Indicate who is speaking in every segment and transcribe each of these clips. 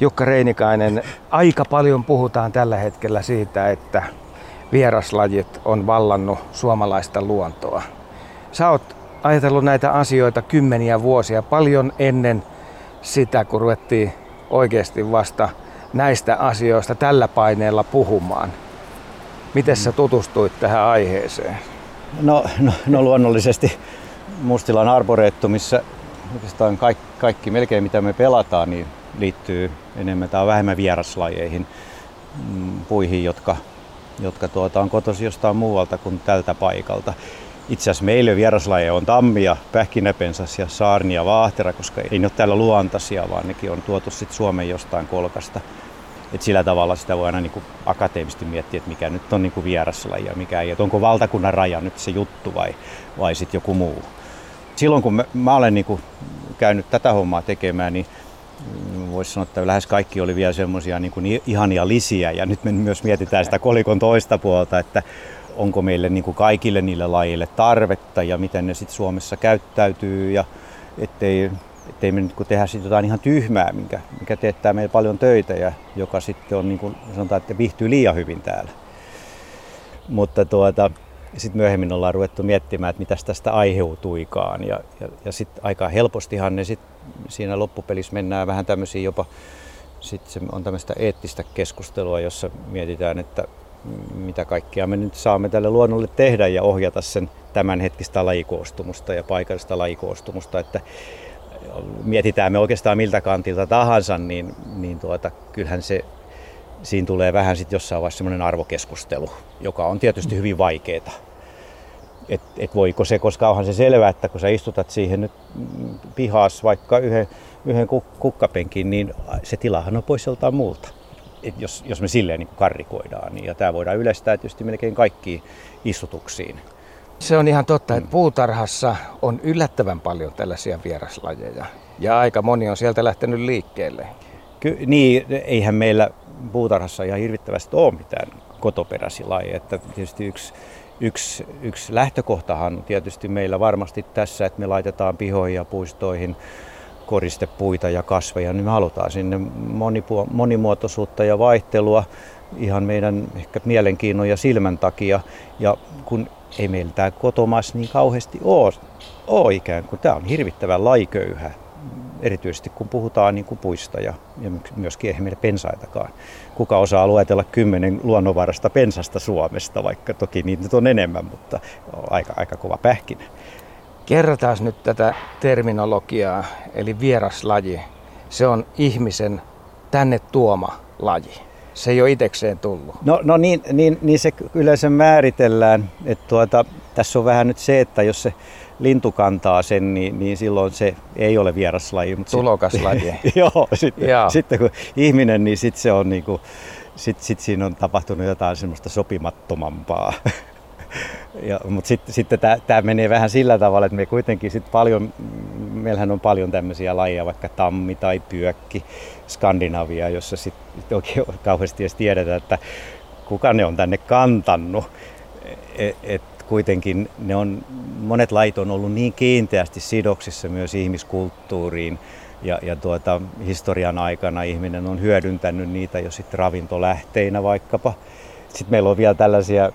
Speaker 1: Jukka Reinikainen, aika paljon puhutaan tällä hetkellä siitä, että vieraslajit on vallannut suomalaista luontoa. Sä oot ajatellut näitä asioita kymmeniä vuosia, paljon ennen sitä, kun ruvettiin oikeasti vasta näistä asioista tällä paineella puhumaan. Miten sä tutustuit tähän aiheeseen?
Speaker 2: No, no, no luonnollisesti Mustilan arboreettumissa oikeastaan kaikki, kaikki melkein mitä me pelataan, niin liittyy enemmän tai vähemmän vieraslajeihin, mm, puihin, jotka, jotka tuota, on kotosi jostain muualta kuin tältä paikalta. Itse asiassa meille vieraslajeja on tammia, pähkinäpensas ja saarni ja vaahtera, koska ei ne ole täällä luontaisia, vaan nekin on tuotu sit Suomen jostain kolkasta. Et sillä tavalla sitä voi aina niin akateemisesti miettiä, että mikä nyt on niin vieraslaji ja mikä ei. Että onko valtakunnan raja nyt se juttu vai, vai sitten joku muu. Silloin kun mä, mä olen niin käynyt tätä hommaa tekemään, niin voisi sanoa, että lähes kaikki oli vielä semmoisia niin ihania lisiä. Ja nyt me myös mietitään sitä kolikon toista puolta, että onko meille niin kuin kaikille niille lajille tarvetta ja miten ne sitten Suomessa käyttäytyy ja ettei, ettei me nyt kun tehdä sitten jotain ihan tyhmää, mikä, mikä teettää meille paljon töitä ja joka sitten on niin kuin sanotaan, että viihtyy liian hyvin täällä. Mutta tuota, sitten myöhemmin ollaan ruvettu miettimään, että mitä tästä aiheutuikaan ja, ja, ja sitten aika helpostihan ne sit siinä loppupelissä mennään vähän tämmöisiin jopa sitten se on tämmöistä eettistä keskustelua, jossa mietitään, että mitä kaikkea me nyt saamme tälle luonnolle tehdä ja ohjata sen tämänhetkistä lajikoostumusta ja paikallista lajikoostumusta. Että mietitään me oikeastaan miltä kantilta tahansa, niin, niin tuota, kyllähän se, siinä tulee vähän sitten jossain vaiheessa semmoinen arvokeskustelu, joka on tietysti hyvin vaikeaa. Et, et voiko se, koska onhan se selvää, että kun sä istutat siihen nyt pihas vaikka yhden, yhden kukkapenkin, niin se tilahan on pois joltain muulta et jos, jos me silleen niin karrikoidaan. Niin, ja tämä voidaan yleistää tietysti melkein kaikkiin istutuksiin.
Speaker 1: Se on ihan totta, että puutarhassa on yllättävän paljon tällaisia vieraslajeja. Ja aika moni on sieltä lähtenyt liikkeelle.
Speaker 2: Ky- niin, eihän meillä puutarhassa ihan hirvittävästi ole mitään kotoperäisiä lajeja. Että tietysti yksi, yksi, yksi lähtökohtahan tietysti meillä varmasti tässä, että me laitetaan pihoihin ja puistoihin koristepuita ja kasveja, niin me halutaan sinne monimuotoisuutta ja vaihtelua ihan meidän ehkä mielenkiinnon ja silmän takia. Ja kun ei meillä tämä kotomas niin kauheasti ole, ole ikään kuin, tämä on hirvittävän laiköyhä, erityisesti kun puhutaan niin kuin puista ja, ja myöskin eihän meillä pensaitakaan. Kuka osaa luetella kymmenen luonnonvarasta pensasta Suomesta, vaikka toki niitä on enemmän, mutta aika, aika kova pähkinä.
Speaker 1: Kerrotaan nyt tätä terminologiaa, eli vieraslaji. Se on ihmisen tänne tuoma laji. Se ei ole itsekseen tullut.
Speaker 2: No, no niin, niin, niin se yleensä määritellään. Että tuota, tässä on vähän nyt se, että jos se lintu kantaa sen, niin, niin silloin se ei ole vieraslaji.
Speaker 1: Mutta Tulokaslaji.
Speaker 2: Sit, joo, sitten, joo, sitten kun ihminen, niin sitten se on niinku, sit, sit siinä on tapahtunut jotain semmoista sopimattomampaa. Ja, mutta sitten sit tämä menee vähän sillä tavalla, että me kuitenkin sit paljon, meillähän on paljon tämmöisiä lajeja, vaikka tammi tai pyökki, Skandinavia, jossa sitten oikein kauheasti edes tiedetä, että kuka ne on tänne kantannut. Et, et kuitenkin ne on, monet lait on ollut niin kiinteästi sidoksissa myös ihmiskulttuuriin, ja, ja tuota, historian aikana ihminen on hyödyntänyt niitä jo sitten ravintolähteinä vaikkapa. Sitten meillä on vielä tällaisia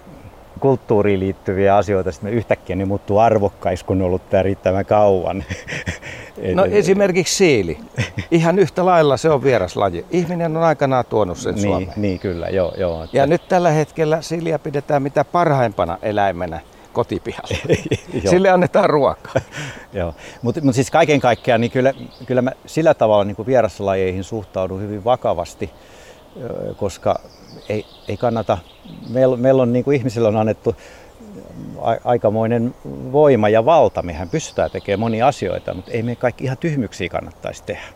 Speaker 2: kulttuuriin liittyviä asioita, sitten yhtäkkiä ne muuttuu arvokkaiksi, kun on ollut tämä riittävän kauan.
Speaker 1: No esimerkiksi siili. Ihan yhtä lailla se on vieraslaji. Ihminen on aikanaan tuonut sen
Speaker 2: niin,
Speaker 1: Suomeen.
Speaker 2: Niin, kyllä, joo. joo
Speaker 1: että... Ja nyt tällä hetkellä siiliä pidetään mitä parhaimpana eläimenä kotipihalla. Sille annetaan ruokaa.
Speaker 2: Joo, mutta mut siis kaiken kaikkiaan niin kyllä, kyllä mä sillä tavalla niin vieraslajeihin suhtaudun hyvin vakavasti, koska ei, ei kannata, meillä meil on niin kuin ihmisillä on annettu aikamoinen voima ja valta. Mehän pystytään tekemään monia asioita, mutta ei me kaikki ihan tyhmyksiä kannattaisi tehdä.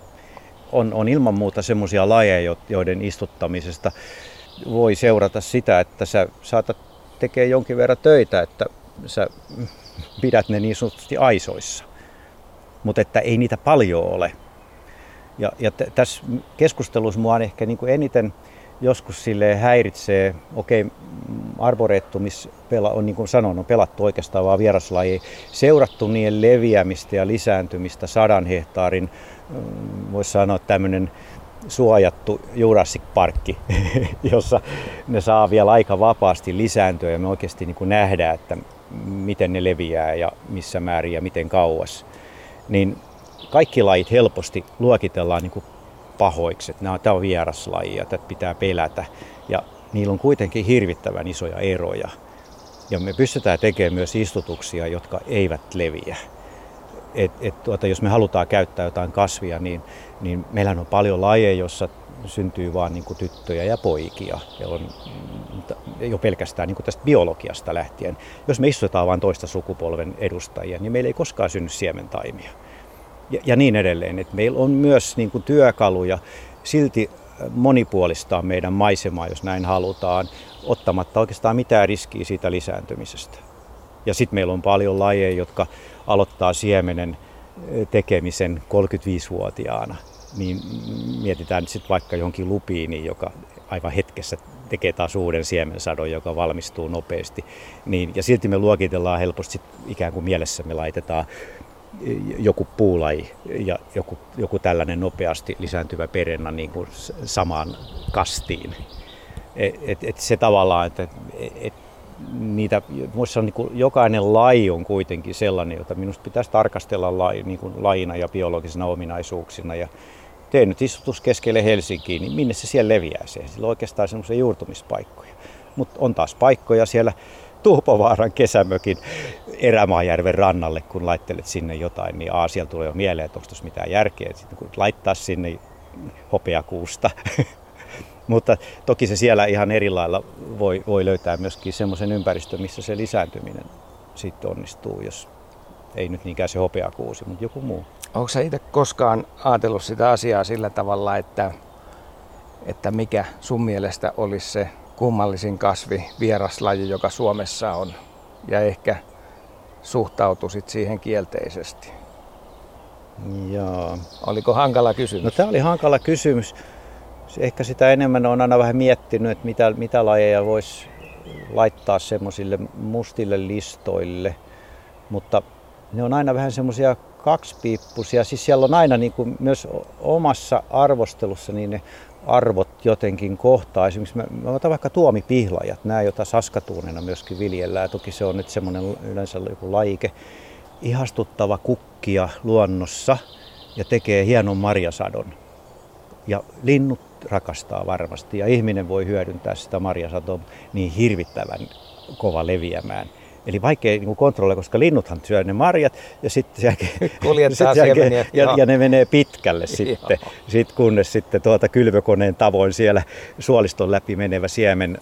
Speaker 2: On, on ilman muuta semmoisia lajeja, joiden istuttamisesta voi seurata sitä, että sä saatat tekee jonkin verran töitä, että sä pidät ne niin sanotusti aisoissa. Mutta että ei niitä paljon ole. Ja, ja t- tässä keskustelussa mua on ehkä niin kuin eniten joskus sille häiritsee, okei, okay, arboreettumis on niin kuin sanon, on pelattu oikeastaan vaan vieraslaji, seurattu niiden leviämistä ja lisääntymistä sadan hehtaarin, mm, voisi sanoa tämmöinen suojattu Jurassic Parkki, jossa ne saa vielä aika vapaasti lisääntyä ja me oikeasti niin kuin nähdään, että miten ne leviää ja missä määrin ja miten kauas. Niin kaikki lajit helposti luokitellaan niin kuin pahoiksi, että tämä on vieraslaji ja tätä pitää pelätä. Ja niillä on kuitenkin hirvittävän isoja eroja. Ja me pystytään tekemään myös istutuksia, jotka eivät leviä. Et, et, tuota, jos me halutaan käyttää jotain kasvia, niin, niin meillä on paljon lajeja, joissa syntyy vain niin tyttöjä ja poikia. Ja on jo pelkästään niin tästä biologiasta lähtien. Jos me istutetaan vain toista sukupolven edustajia, niin meillä ei koskaan synny siementaimia. Ja, ja niin edelleen. Et meillä on myös niin kuin työkaluja silti monipuolistaa meidän maisemaa, jos näin halutaan, ottamatta oikeastaan mitään riskiä siitä lisääntymisestä. Ja sitten meillä on paljon lajeja, jotka aloittaa siemenen tekemisen 35-vuotiaana. Niin mietitään nyt sitten vaikka johonkin lupiiniin, joka aivan hetkessä tekee taas uuden siemensadon, joka valmistuu nopeasti. Niin, ja silti me luokitellaan helposti ikään kuin mielessämme laitetaan joku puulaji ja joku, joku tällainen nopeasti lisääntyvä perenna niin kuin samaan kastiin. Et, et, se tavallaan, että et, niitä, muissa niin kuin, jokainen laji on kuitenkin sellainen, jota minusta pitäisi tarkastella laji, niin kuin lajina ja biologisina ominaisuuksina. Ja tein nyt istutus keskelle Helsinkiin, niin minne se siellä leviää se? Sillä on oikeastaan semmoisia juurtumispaikkoja. Mutta on taas paikkoja siellä Tuupovaaran kesämökin Erämaajärven rannalle, kun laittelet sinne jotain, niin A, siellä tulee jo mieleen, että onko mitään järkeä. Sitten kun laittaa sinne hopeakuusta. Mutta toki se siellä ihan eri lailla voi, voi löytää myöskin semmoisen ympäristön, missä se lisääntyminen sitten onnistuu, jos ei nyt niinkään se hopeakuusi, mutta joku muu.
Speaker 1: Onko sä itse koskaan ajatellut sitä asiaa sillä tavalla, että, että mikä sun mielestä olisi se kummallisin kasvi, vieraslaji, joka Suomessa on, ja ehkä suhtautuisit siihen kielteisesti?
Speaker 2: Joo.
Speaker 1: Oliko hankala kysymys?
Speaker 2: No tämä oli hankala kysymys. Ehkä sitä enemmän on aina vähän miettinyt, että mitä, mitä lajeja voisi laittaa semmoisille mustille listoille, mutta ne on aina vähän semmoisia kaksipiippusia. Siis siellä on aina niin kuin myös omassa arvostelussa niin ne arvot jotenkin kohtaa. Esimerkiksi mä, mä otan vaikka tuomipihlajat, nämä joita saskatuunena myöskin viljellään. Toki se on nyt semmoinen yleensä joku laike. Ihastuttava kukkia luonnossa ja tekee hienon marjasadon. Ja linnut rakastaa varmasti ja ihminen voi hyödyntää sitä marjasatoa niin hirvittävän kova leviämään. Eli vaikea niin kontrolloida, koska linnuthan syö ne marjat ja sitten jälkeen,
Speaker 1: sit jälkeen,
Speaker 2: ja, ja, ne menee pitkälle sitten, sit kunnes sitten tuota kylvökoneen tavoin siellä suoliston läpi menevä siemen,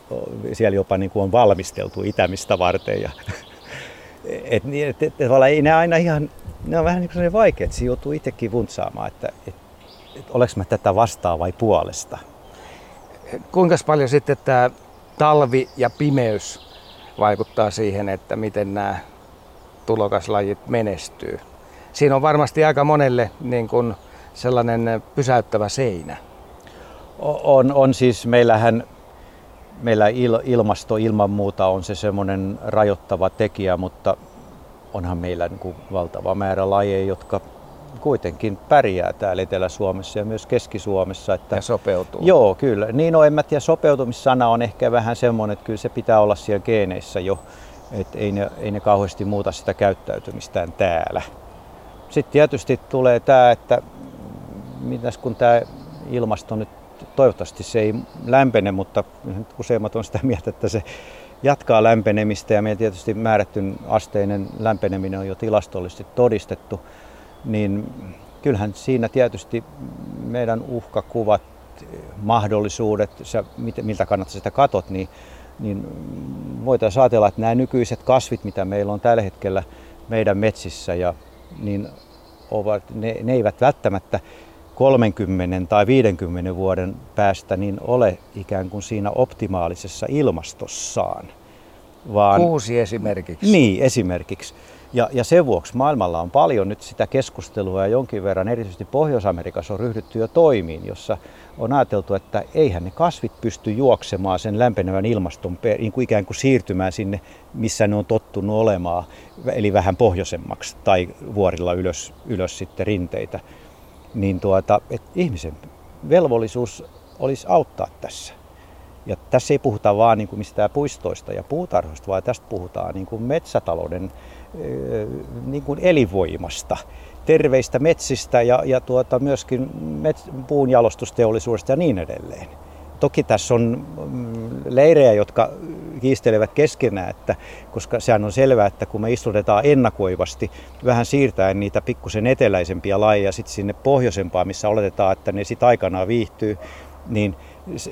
Speaker 2: siellä jopa niin kuin on valmisteltu itämistä varten. Ja, et, et, et, et, ei ne aina ihan, ne on vähän niin kuin vaikeat, että se joutuu itsekin vuntsaamaan, että et, et, oleks mä tätä vastaa vai puolesta.
Speaker 1: Kuinka paljon sitten tämä talvi ja pimeys vaikuttaa siihen, että miten nämä tulokaslajit menestyy. Siinä on varmasti aika monelle niin kuin sellainen pysäyttävä seinä.
Speaker 2: On, on siis meillähän meillä il, ilmasto ilman muuta on se semmoinen rajoittava tekijä, mutta onhan meillä niin kuin valtava määrä lajeja, jotka kuitenkin pärjää täällä Etelä-Suomessa ja myös Keski-Suomessa.
Speaker 1: Että, ja sopeutuu.
Speaker 2: Joo, kyllä. Niin no en mä tiedä, sopeutumissana on ehkä vähän semmoinen, että kyllä se pitää olla siellä geeneissä jo, että ei ne, ei ne kauheasti muuta sitä käyttäytymistään täällä. Sitten tietysti tulee tämä, että mitäs kun tämä ilmasto nyt, toivottavasti se ei lämpene, mutta useimmat on sitä mieltä, että se jatkaa lämpenemistä ja meidän tietysti määrättyn asteinen lämpeneminen on jo tilastollisesti todistettu niin kyllähän siinä tietysti meidän uhkakuvat, mahdollisuudet, sä, miltä kannattaa sitä katot, niin, niin voitaisiin ajatella, että nämä nykyiset kasvit, mitä meillä on tällä hetkellä meidän metsissä, ja, niin ovat, ne, ne eivät välttämättä 30 tai 50 vuoden päästä niin ole ikään kuin siinä optimaalisessa ilmastossaan.
Speaker 1: Vaan, Kuusi esimerkiksi.
Speaker 2: Niin, esimerkiksi. Ja, ja sen vuoksi maailmalla on paljon nyt sitä keskustelua ja jonkin verran erityisesti Pohjois-Amerikassa on ryhdytty jo toimiin, jossa on ajateltu, että eihän ne kasvit pysty juoksemaan sen lämpenevän ilmaston, niin kuin ikään kuin siirtymään sinne, missä ne on tottunut olemaan, eli vähän pohjoisemmaksi tai vuorilla ylös, ylös sitten rinteitä. Niin tuota, että ihmisen velvollisuus olisi auttaa tässä. Ja tässä ei puhuta vaan niin kuin mistään puistoista ja puutarhoista, vaan tästä puhutaan niin kuin metsätalouden niin kuin elinvoimasta, terveistä metsistä ja, ja tuota, myöskin mets, puunjalostusteollisuudesta ja niin edelleen. Toki tässä on mm, leirejä, jotka kiistelevät keskenään, että, koska sehän on selvää, että kun me istutetaan ennakoivasti vähän siirtäen niitä pikkusen eteläisempiä lajeja sitten sinne pohjoisempaan, missä oletetaan, että ne sitten aikanaan viihtyy, niin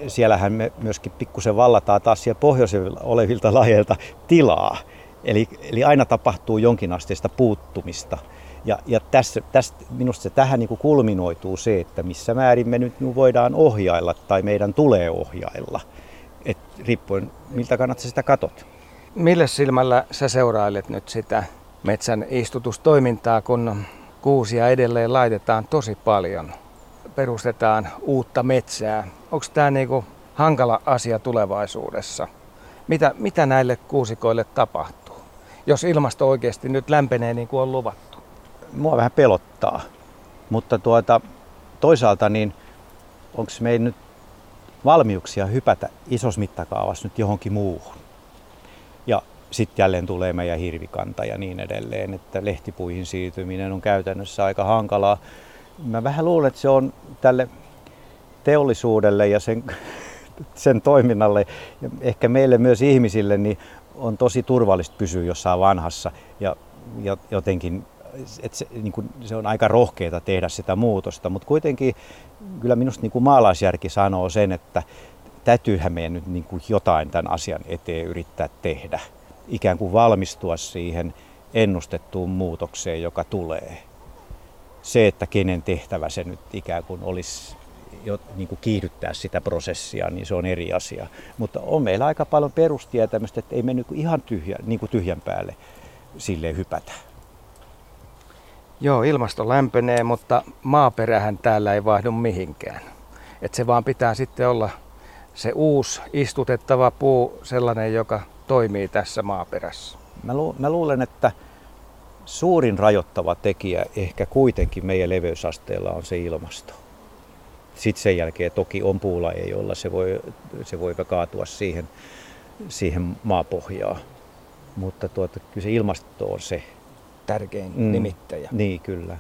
Speaker 2: siellähän me myöskin pikkusen vallataan taas siellä pohjoisella olevilta lajeilta tilaa. Eli, eli aina tapahtuu jonkinasteista puuttumista. Ja, ja tässä, tästä, minusta se tähän niin kuin kulminoituu se, että missä määrin me nyt voidaan ohjailla tai meidän tulee ohjailla. Et riippuen miltä kannat sitä katot.
Speaker 1: Millä silmällä sä seurailet nyt sitä metsän istutustoimintaa, kun kuusia edelleen laitetaan tosi paljon? Perustetaan uutta metsää. Onko tämä niinku hankala asia tulevaisuudessa? Mitä, mitä näille kuusikoille tapahtuu, jos ilmasto oikeasti nyt lämpenee niin kuin on luvattu?
Speaker 2: mua vähän pelottaa. Mutta tuota, toisaalta niin onko meillä nyt valmiuksia hypätä isossa mittakaavassa nyt johonkin muuhun. Ja sitten jälleen tulee meidän hirvikanta ja niin edelleen, että lehtipuihin siirtyminen on käytännössä aika hankalaa. Mä vähän luulen, että se on tälle teollisuudelle ja sen, sen toiminnalle ja ehkä meille myös ihmisille niin on tosi turvallista pysyä jossain vanhassa ja, ja jotenkin että se, niin kuin, se on aika rohkeaa tehdä sitä muutosta, mutta kuitenkin kyllä minusta niin kuin maalaisjärki sanoo sen, että täytyyhän meidän nyt niin kuin jotain tämän asian eteen yrittää tehdä. Ikään kuin valmistua siihen ennustettuun muutokseen, joka tulee. Se, että kenen tehtävä se nyt ikään kuin olisi jo, niin kuin kiihdyttää sitä prosessia, niin se on eri asia. Mutta on meillä aika paljon perustietämystä, että ei me nyt ihan tyhjä, niin kuin tyhjän päälle sille hypätä.
Speaker 1: Joo, ilmasto lämpenee, mutta maaperähän täällä ei vaihdu mihinkään. Et se vaan pitää sitten olla se uusi istutettava puu sellainen, joka toimii tässä maaperässä.
Speaker 2: Mä, lu- mä luulen, että suurin rajoittava tekijä ehkä kuitenkin meidän leveysasteella on se ilmasto. Sitten sen jälkeen toki on puulajeja, jolla se voi, se voi kaatua siihen, siihen maapohjaan. Mutta tuota, kyllä se ilmasto on se,
Speaker 1: tärkein mm. nimittäjä.
Speaker 2: Niin, kyllä.